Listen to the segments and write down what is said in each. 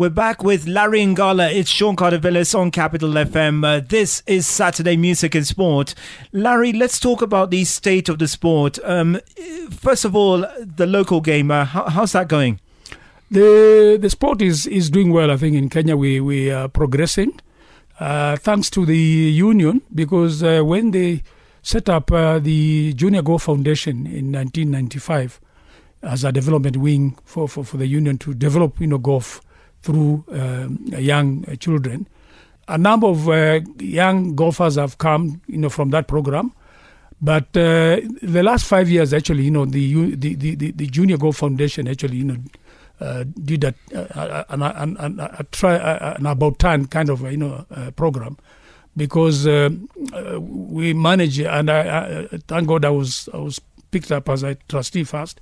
We're back with Larry Ngala. It's Sean Cardovillis on Capital FM. Uh, this is Saturday Music and Sport. Larry, let's talk about the state of the sport. Um, first of all, the local game. Uh, how, how's that going? The the sport is, is doing well. I think in Kenya we we are progressing, uh, thanks to the union because uh, when they set up uh, the Junior Golf Foundation in 1995 as a development wing for, for, for the union to develop you know golf through um, young children. A number of uh, young golfers have come, you know, from that program. But uh, the last five years, actually, you know, the the, the, the Junior Golf Foundation actually, you know, uh, did a, an, an, a try an about time kind of you know uh, program because uh, uh, we manage and I, I, thank God I was I was picked up as a trustee first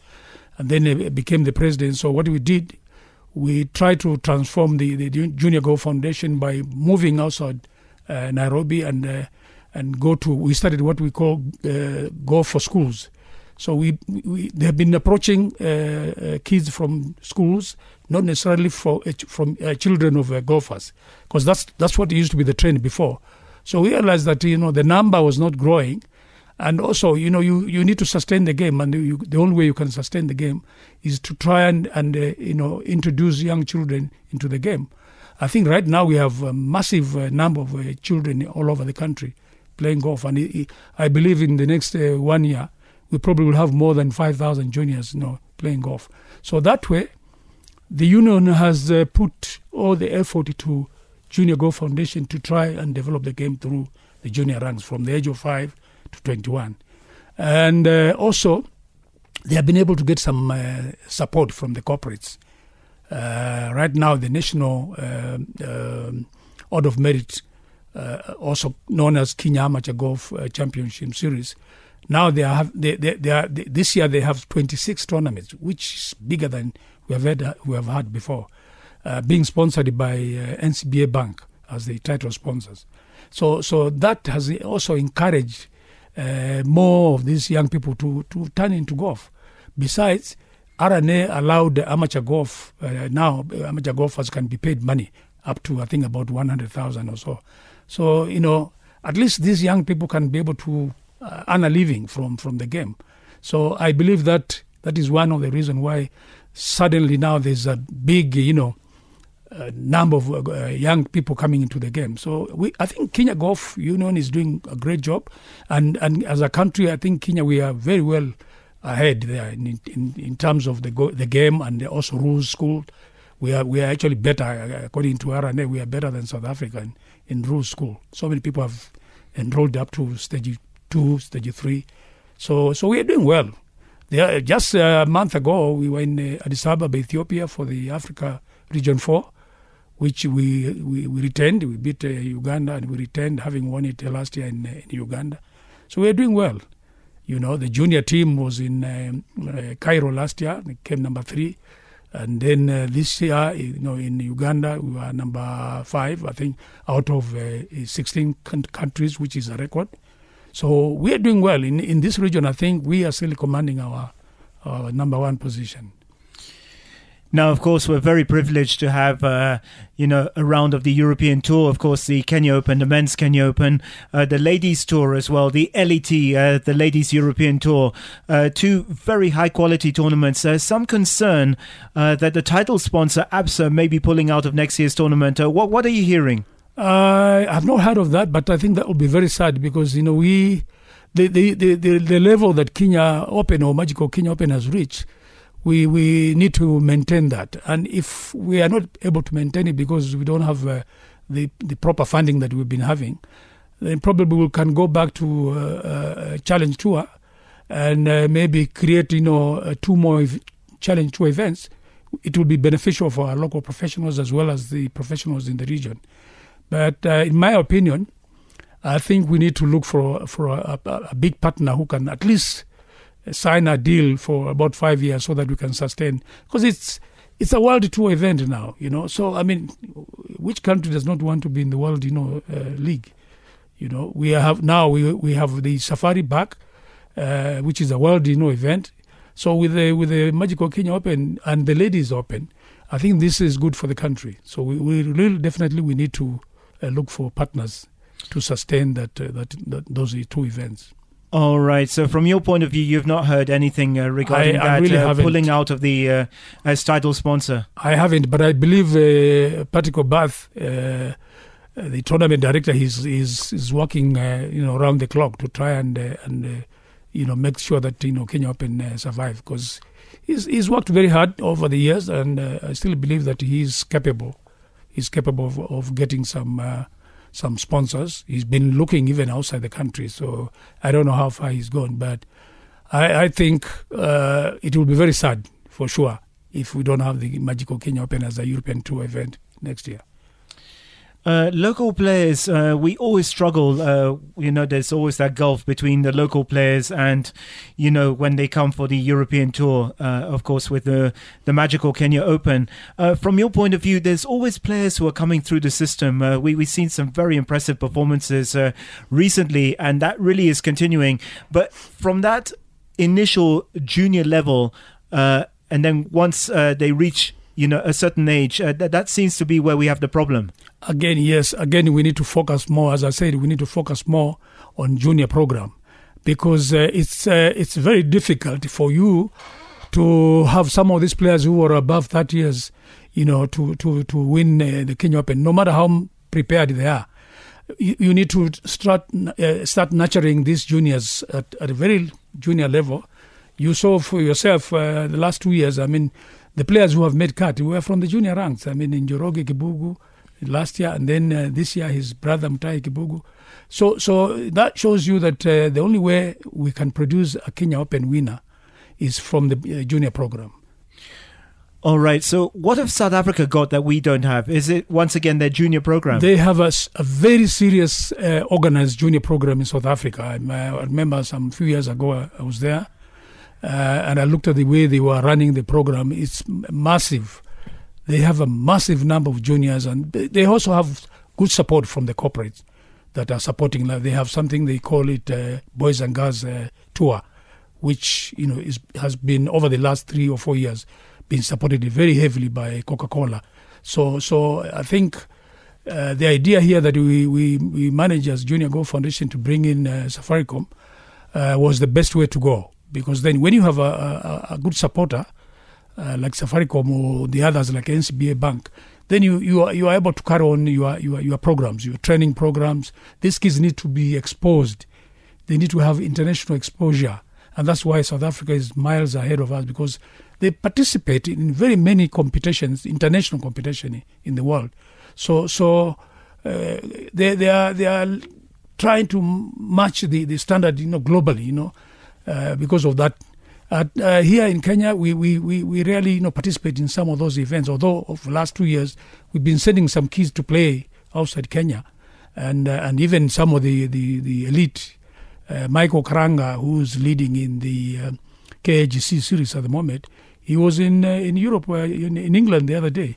and then became the president. So what we did we try to transform the, the Junior Golf Foundation by moving outside uh, Nairobi and uh, and go to. We started what we call uh, golf for schools. So we, we they have been approaching uh, uh, kids from schools, not necessarily for uh, from children of golfers, because that's that's what used to be the trend before. So we realized that you know the number was not growing, and also, you know, you, you need to sustain the game, and you, the only way you can sustain the game is to try and, and uh, you know, introduce young children into the game. I think right now we have a massive uh, number of uh, children all over the country playing golf, and it, it, I believe in the next uh, one year we probably will have more than 5,000 juniors, you know, playing golf. So that way, the union has uh, put all the effort to Junior Golf Foundation to try and develop the game through the junior ranks from the age of five to 21. And uh, also, they have been able to get some uh, support from the corporates. Uh, right now, the National uh, um, Order of Merit, uh, also known as Kenya Amateur Golf uh, Championship Series, now they have they, they, they are they, this year they have 26 tournaments, which is bigger than we have had we have had before, being sponsored by NCBA Bank as the title sponsors. So so that has also encouraged uh, more of these young people to, to turn into golf. Besides, R&A allowed amateur golf, uh, now amateur golfers can be paid money up to, I think, about 100,000 or so. So, you know, at least these young people can be able to uh, earn a living from, from the game. So I believe that that is one of the reasons why suddenly now there's a big, you know, number of uh, young people coming into the game. So we, I think Kenya Golf Union is doing a great job, and and as a country, I think Kenya we are very well ahead there in in, in terms of the go, the game and also rules school. We are we are actually better uh, according to R&A. We are better than South Africa in, in rules school. So many people have enrolled up to stage two, stage three. So so we are doing well. There, just a month ago, we were in uh, Addis Ababa, Ethiopia, for the Africa Region Four which we, we, we retained. We beat uh, Uganda and we retained, having won it last year in, uh, in Uganda. So we're doing well. You know, the junior team was in um, uh, Cairo last year, they came number three. And then uh, this year, you know, in Uganda, we were number five, I think, out of uh, 16 countries, which is a record. So we are doing well. In, in this region, I think we are still commanding our, our number one position. Now, of course, we're very privileged to have, uh, you know, a round of the European Tour. Of course, the Kenya Open, the Men's Kenya Open, uh, the Ladies Tour as well, the LET, uh, the Ladies European Tour. Uh, two very high quality tournaments. There's some concern uh, that the title sponsor, ABSA, may be pulling out of next year's tournament. Uh, what, what are you hearing? I've not heard of that, but I think that will be very sad because, you know, we, the, the, the, the, the level that Kenya Open or Magical Kenya Open has reached we we need to maintain that. And if we are not able to maintain it because we don't have uh, the the proper funding that we've been having, then probably we can go back to uh, a challenge tour and uh, maybe create you know two more ev- challenge tour events. It will be beneficial for our local professionals as well as the professionals in the region. But uh, in my opinion, I think we need to look for for a, a, a big partner who can at least sign a deal for about five years so that we can sustain because it's it's a world tour event now, you know. So I mean, which country does not want to be in the world, you know, uh, league? You know, we have now we we have the Safari back, uh, which is a world, you know, event. So with the with the Magical Kenya Open and the Ladies Open, I think this is good for the country. So we, we really definitely we need to uh, look for partners to sustain that, uh, that, that those two events. All right. So, from your point of view, you've not heard anything uh, regarding I, that really uh, pulling out of the uh, as title sponsor. I haven't, but I believe uh, Patrick Obath, uh, the tournament director, he's is is working, uh, you know, around the clock to try and uh, and uh, you know make sure that you know Kenya Open uh, survive because he's he's worked very hard over the years, and uh, I still believe that he's capable. He's capable of, of getting some uh, some sponsors. He's been looking even outside the country, so I don't know how far he's gone, but I, I think uh, it will be very sad for sure if we don't have the Magical Kenya Open as a European Tour event next year. Uh, local players, uh, we always struggle. Uh, you know, there's always that gulf between the local players and, you know, when they come for the European tour. Uh, of course, with the the magical Kenya Open. Uh, from your point of view, there's always players who are coming through the system. We we've seen some very impressive performances recently, and that really is continuing. But from that initial junior level, and then once they reach you know a certain age uh, that, that seems to be where we have the problem. Again yes. Again we need to focus more. As i said we need to focus more on junior program because uh, it's uh, it's very difficult for you to have some of these players who are above 30 years you know to to to win uh, the Kenya Open no matter how prepared they are. You, you need to start uh, start nurturing these juniors at, at a very junior level. You saw for yourself uh, the last two years i mean the players who have made cut were from the junior ranks. I mean, in Njoroge Kibugu last year, and then uh, this year his brother Mutahi Kibugu. So, so that shows you that uh, the only way we can produce a Kenya Open winner is from the uh, junior program. All right. So, what have South Africa got that we don't have? Is it once again their junior program? They have a, a very serious uh, organized junior program in South Africa. I, I remember some few years ago I was there uh, and I looked at the way they were running the program. It's massive. They have a massive number of juniors, and they also have good support from the corporates that are supporting. They have something they call it uh, Boys and Girls uh, Tour, which you know is, has been over the last three or four years been supported very heavily by Coca-Cola. So, so I think. Uh, the idea here that we, we, we manage as Junior Golf Foundation to bring in uh, Safaricom uh, was the best way to go because then when you have a, a, a good supporter uh, like Safaricom or the others like NCBA Bank, then you, you, are, you are able to carry on your, your, your programs, your training programs. These kids need to be exposed. They need to have international exposure. And that's why South Africa is miles ahead of us because they participate in very many competitions, international competition in the world. So, so uh, they, they, are, they are trying to match the, the standard, you know, globally, you know. Uh, because of that. Uh, here in Kenya, we, we, we, we rarely you know, participate in some of those events, although of the last two years, we've been sending some kids to play outside Kenya. And, uh, and even some of the, the, the elite, Michael Karanga, who's leading in the uh, KAGC series at the moment, he was in, in Europe, in, in England the other day,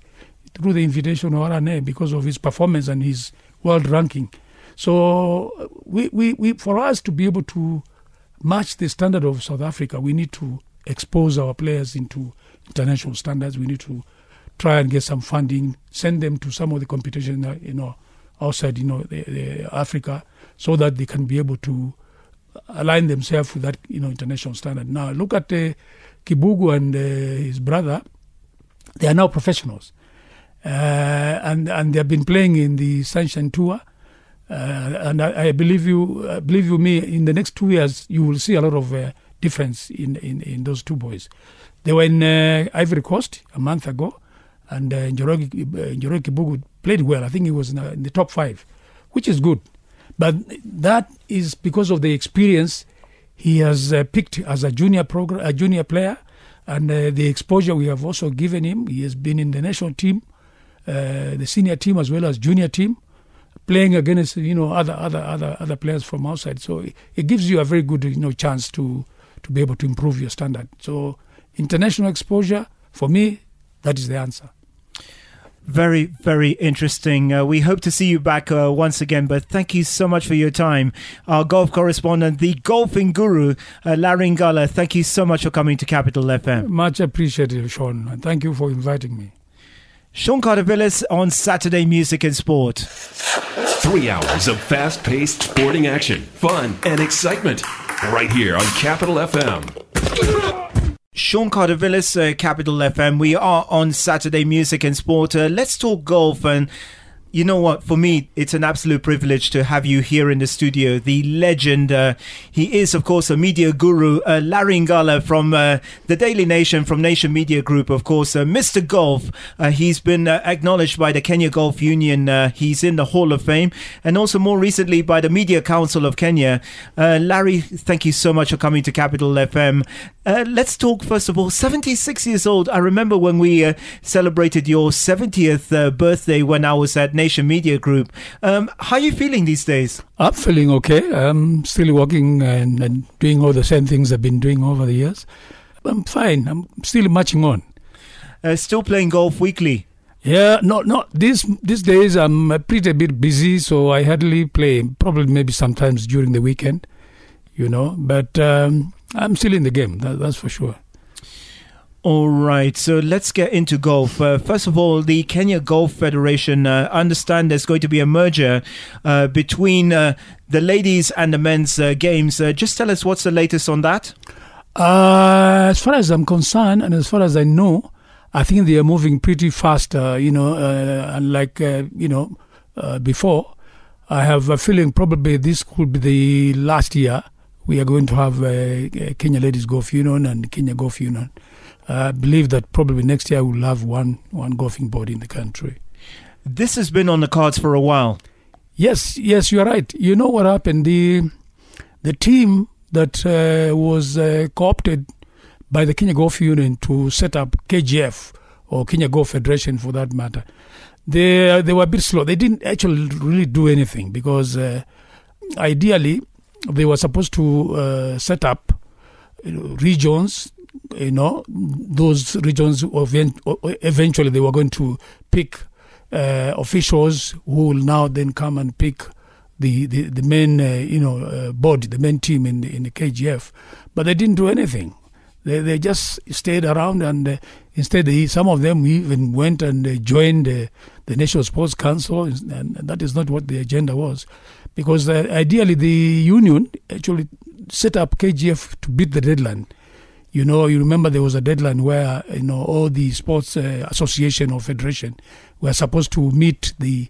through the invitation of R&A because of his performance and his world ranking. So we, we, we, for us to be able to match the standard of South Africa, we need to expose our players into international standards. We need to try and get some funding, send them to some of the competition, you know, outside, you know, the, the Africa, so that they can be able to align themselves with that, you know, international standard. Now, look at uh, Kibugu and uh, his brother; they are now professionals, uh, and and they have been playing in the Sunshine Tour. Uh, and I, I, believe you, uh, believe you me, in the next two years you will see a lot of uh, difference in, in, in those two boys. They were in Ivory Coast a month ago, and uh, Njoroge, Kibugu played well. I think he was in, in, the top five, which is good. But that is because of the experience he has picked as a junior program, a junior player, and the exposure we have also given him. He has been in the national team, the senior team as well as junior team playing against you know other other other other players from outside. So it, it gives you a very good you know chance to to be able to improve your standard. So international exposure for me, that is the answer. Very, very interesting. Uh, we hope to see you back uh, once again, but thank you so much for your time. Our golf correspondent, the golfing guru, uh, Larry Ngala, thank you so much for coming to Capital FM. Much appreciated, Sean. And thank you for inviting me. Sean Cardovillis on Saturday Music and Sport. Three hours of fast-paced sporting action, fun, and excitement. Right here on Capital FM. Sean Cardovillis, uh, Capital FM. We are on Saturday Music and Sport. Uh, let's talk golf and you know what? For me, it's an absolute privilege to have you here in the studio. The legend, uh, he is, of course, a media guru, uh, Larry Ngala from uh, the Daily Nation, from Nation Media Group, of course. Uh, Mr. Golf, uh, he's been uh, acknowledged by the Kenya Golf Union. he's in the Hall of Fame, and also more recently by the Media Council of Kenya. Larry, thank you so much for coming to Capital FM. let's talk, first of all, 76 years old. I remember when we celebrated your 70th birthday when I was at Nation Media Group. Um, how are you feeling these days? I'm feeling okay. I'm still working and, and, doing all the same things I've been doing over the years. I'm fine. I'm still marching on. Uh, still playing golf weekly. Yeah, no, no. These these days I'm pretty bit busy, so I hardly play. Probably maybe sometimes during the weekend, you know. But um, I'm still in the game. That, that's for sure. All right, so let's get into golf. Uh, first of all, the Kenya Golf Federation uh, understand there's going to be a merger uh, between uh, the ladies and the men's uh, games. Uh, just tell us what's the latest on that. as far as I'm concerned, and as far as I know, I think they are moving pretty fast. you know, unlike you know before, I have a feeling probably this could be the last year we are going to have a Kenya Ladies Golf Union and Kenya Golf Union. I believe that probably next year we'll have one one golfing body in the country. This has been on the cards for a while. Yes, yes, you're right. You know what happened? The the team that uh, was uh, co-opted by the Kenya Golf Union to set up KGF or Kenya Golf Federation, for that matter, they they were a bit slow. They didn't actually really do anything because uh, ideally they were supposed to uh, set up regions you know, those regions eventually they were going to pick uh, officials who will now then come and pick the the, the main uh, you know uh, body, the main team in the, in the KGF, but they didn't do anything. They they just stayed around and uh, instead they, some of them even went and uh, joined the National Sports Council, and that is not what the agenda was, because uh, ideally the union actually set up KGF to beat the deadline you know, you remember there was a deadline where you know all the sports uh, association or federation were supposed to meet the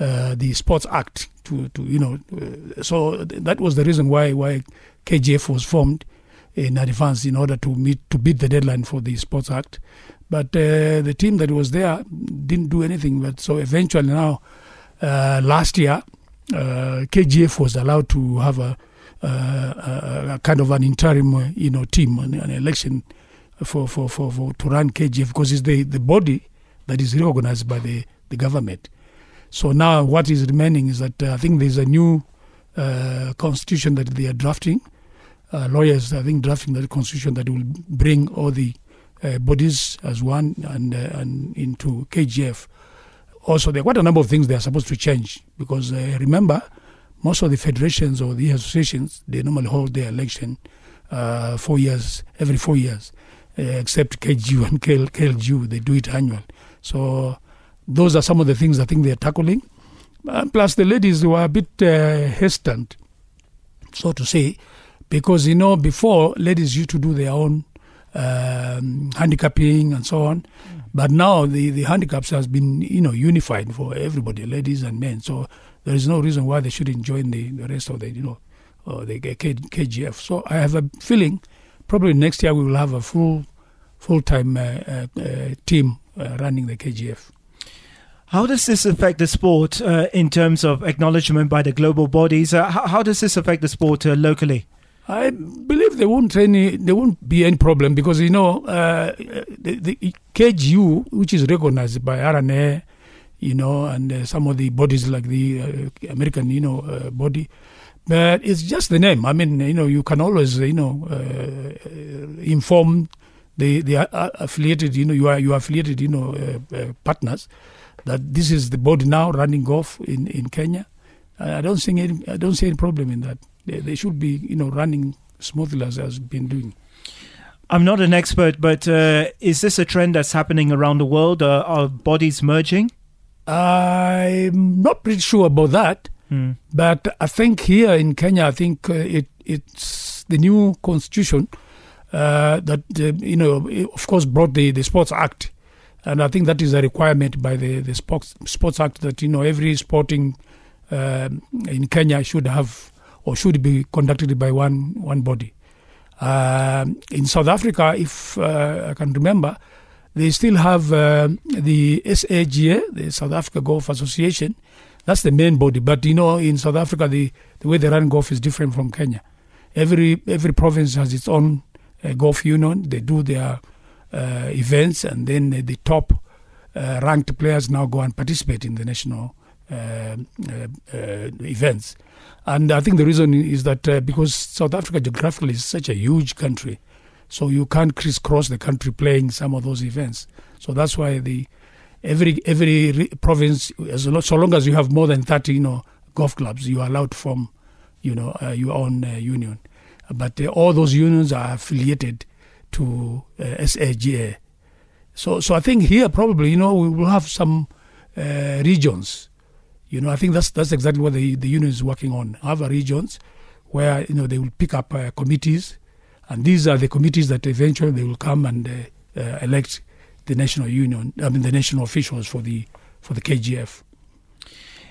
uh, the Sports Act to to you know. Uh, so that was the reason why why KGF was formed in advance in order to meet to beat the deadline for the Sports Act. But uh, the team that was there didn't do anything. But so eventually now, uh, last year, KGF was allowed to have a uh, a, kind of an interim, uh, you know, team, an, an election for, for, for, for, to run KGF because it's the, the body that is recognized by the, the government. So now what is remaining is that uh, I think there's a new uh, constitution that they are drafting. Uh, lawyers, I think, drafting that constitution that will bring all the uh, bodies as one and and into KGF. Also, there are quite a number of things they are supposed to change because remember most of the federations or the associations they normally hold their election uh, four years every four years, uh, except KGU and KL, KLGU they do it annual. So those are some of the things I think they're tackling. Uh, plus the ladies were a bit uh, hesitant, so to say, because you know before ladies used to do their own um, handicapping and so on. Mm. But now the, the handicaps has been you know unified for everybody, ladies and men. So there is no reason why they shouldn't join the, the rest of the you know uh, the K, KGF. So I have a feeling probably next year we will have a full full time uh, uh, uh, team uh, running the KGF. How does this affect the sport uh, in terms of acknowledgement by the global bodies? How, how, does this affect the sport locally? I believe there won't any there won't be any problem because you know the, the KGU, which is recognized by R&A you know, and uh, some of the bodies like the uh, American, you know, uh, body. But it's just the name. I mean, you know, you can always, you know, uh, inform the the affiliated, you know, you are you affiliated, you know, uh, uh, partners that this is the body now running golf in in Kenya. I don't see any I don't see any problem in that. They, they should be, you know, running smoothly as has been doing. I'm not an expert, but uh, is this a trend that's happening around the world? Uh, are bodies merging? I'm not pretty sure about that, Hmm. but I think here in Kenya, I think uh, it it's the new constitution uh, that uh, you know, of course, brought the the Sports Act, and I think that is a requirement by the the Sports Sports Act that you know every sporting um in Kenya should have or should be conducted by one one body. Um in South Africa, if uh, I can remember, they still have uh, the SAGA, the South Africa Golf Association. That's the main body. But you know, in South Africa, the, the way they run golf is different from Kenya. Every every province has its own uh, golf union. They do their uh, events, and then the, top uh, ranked players now go and participate in the national events. And I think the reason is that uh, because South Africa geographically is such a huge country, so you can't crisscross the country playing some of those events. So that's why the every every province, as lo- so long as you have more than thirty, you know, golf clubs, you are allowed to form, you know, uh, your own uh, union. But uh, all those unions are affiliated to uh, SAGA. So so I think here probably you know we will have some uh, regions. You know, I think that's that's exactly what the the union is working on. Other regions where you know they will pick up uh, committees, and these are the committees that eventually they will come and uh, uh, elect the national union. I mean the national officials for the for the KGF.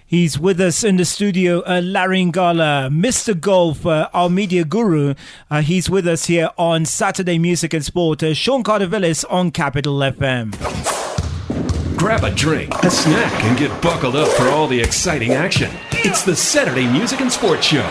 He's with us in the studio, uh, Larry Ngala, Mr. Golf, uh, our media guru. Uh, he's with us here on Saturday Music and Sport. Uh, Sean Cardovillis on Capital FM. Grab a drink, a snack, and get buckled up for all the exciting action. It's the Saturday Music and Sports Show